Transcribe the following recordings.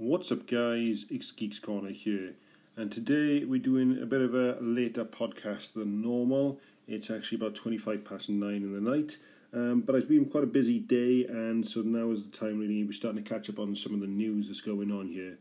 What's up, guys? It's Geeks Corner here, and today we're doing a bit of a later podcast than normal. It's actually about 25 past nine in the night, um, but it's been quite a busy day, and so now is the time really we're starting to catch up on some of the news that's going on here.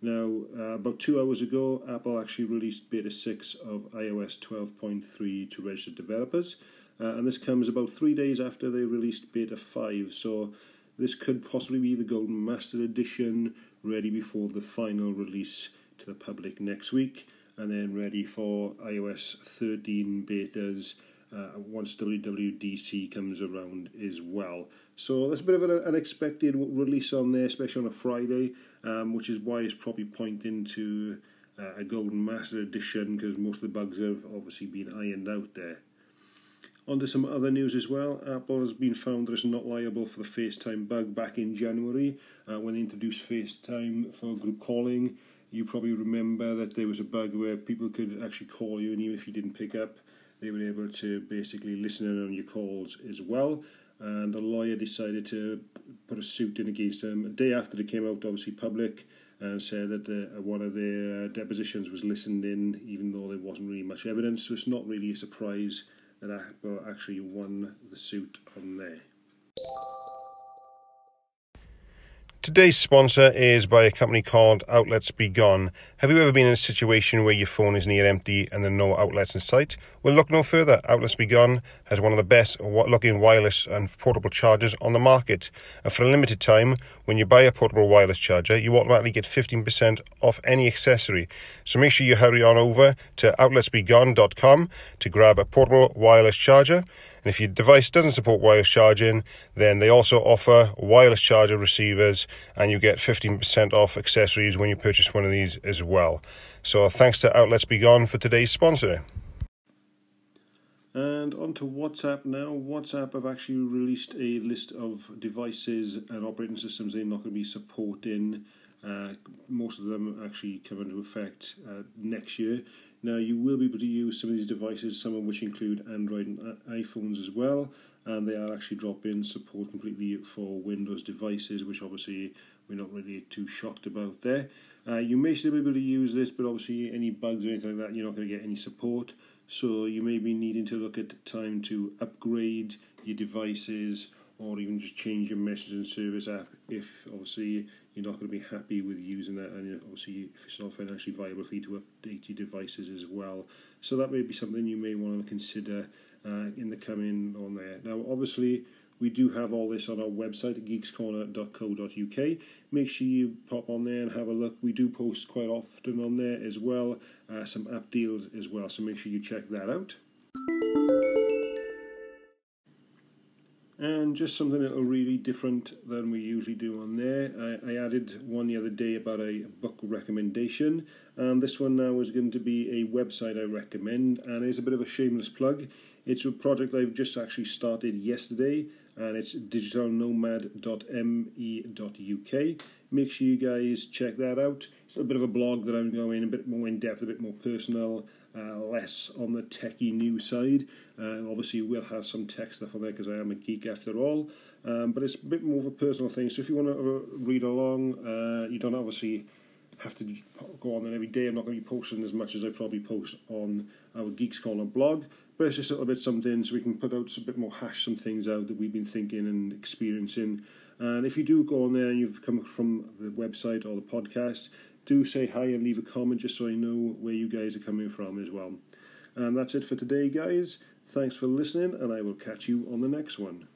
Now, uh, about two hours ago, Apple actually released beta 6 of iOS 12.3 to registered developers, uh, and this comes about three days after they released beta 5, so this could possibly be the Golden Master Edition, ready before the final release to the public next week, and then ready for iOS 13 betas uh, once WWDC comes around as well. So that's a bit of an unexpected release on there, especially on a Friday, um, which is why it's probably pointing to uh, a Golden Master Edition because most of the bugs have obviously been ironed out there. To some other news as well. Apple has been found it's not liable for the FaceTime bug back in January uh, when they introduced FaceTime for group calling. You probably remember that there was a bug where people could actually call you, and even if you didn't pick up, they were able to basically listen in on your calls as well. And a lawyer decided to put a suit in against them a day after they came out, obviously public, and said that uh, one of their uh, depositions was listened in, even though there wasn't really much evidence. So it's not really a surprise that Apple actually won the suit on there. Today's sponsor is by a company called Outlets Be Gone. Have you ever been in a situation where your phone is near empty and there are no outlets in sight? Well, look no further. Outlets Be Gone has one of the best looking wireless and portable chargers on the market. And for a limited time, when you buy a portable wireless charger, you automatically get 15% off any accessory. So make sure you hurry on over to outletsbegone.com to grab a portable wireless charger. And if your device doesn't support wireless charging, then they also offer wireless charger receivers and you get 15% off accessories when you purchase one of these as well. So thanks to Outlets Be Gone for today's sponsor. And on to WhatsApp now. WhatsApp have actually released a list of devices and operating systems they're not going to be supporting. Uh, most of them actually come into effect uh, next year. Now, you will be able to use some of these devices, some of which include Android and iPhones as well, and they are actually drop-in support completely for Windows devices, which obviously we're not really too shocked about there. Uh, you may still be able to use this, but obviously any bugs or anything like that, you're not going to get any support. So you may be needing to look at time to upgrade your devices or even just change your messaging service app if obviously you're not going to be happy with using that and obviously if it's not financially viable for you to update your devices as well so that may be something you may want to consider uh, in the coming on there now obviously we do have all this on our website geekscorner.co.uk. Make sure you pop on there and have a look. We do post quite often on there as well, uh, some app deals as well, so make sure you check that out. And just something a little really different than we usually do on there. I, I, added one the other day about a book recommendation, and this one now is going to be a website I recommend, and it's a bit of a shameless plug. It's a project I've just actually started yesterday, and it's digitalnomad.me.uk. Make sure you guys check that out. It's a bit of a blog that I'm going a bit more in depth, a bit more personal, uh, less on the techie news side. Uh, obviously, we'll have some tech stuff on there because I am a geek after all. Um, but it's a bit more of a personal thing. So if you want to read along, uh, you don't obviously have to go on there every day. I'm not going to be posting as much as I probably post on our Geeks Corner blog, but it's just a little bit something so we can put out a bit more hash some things out that we've been thinking and experiencing. And if you do go on there and you've come from the website or the podcast, do say hi and leave a comment just so I know where you guys are coming from as well. And that's it for today, guys. Thanks for listening, and I will catch you on the next one.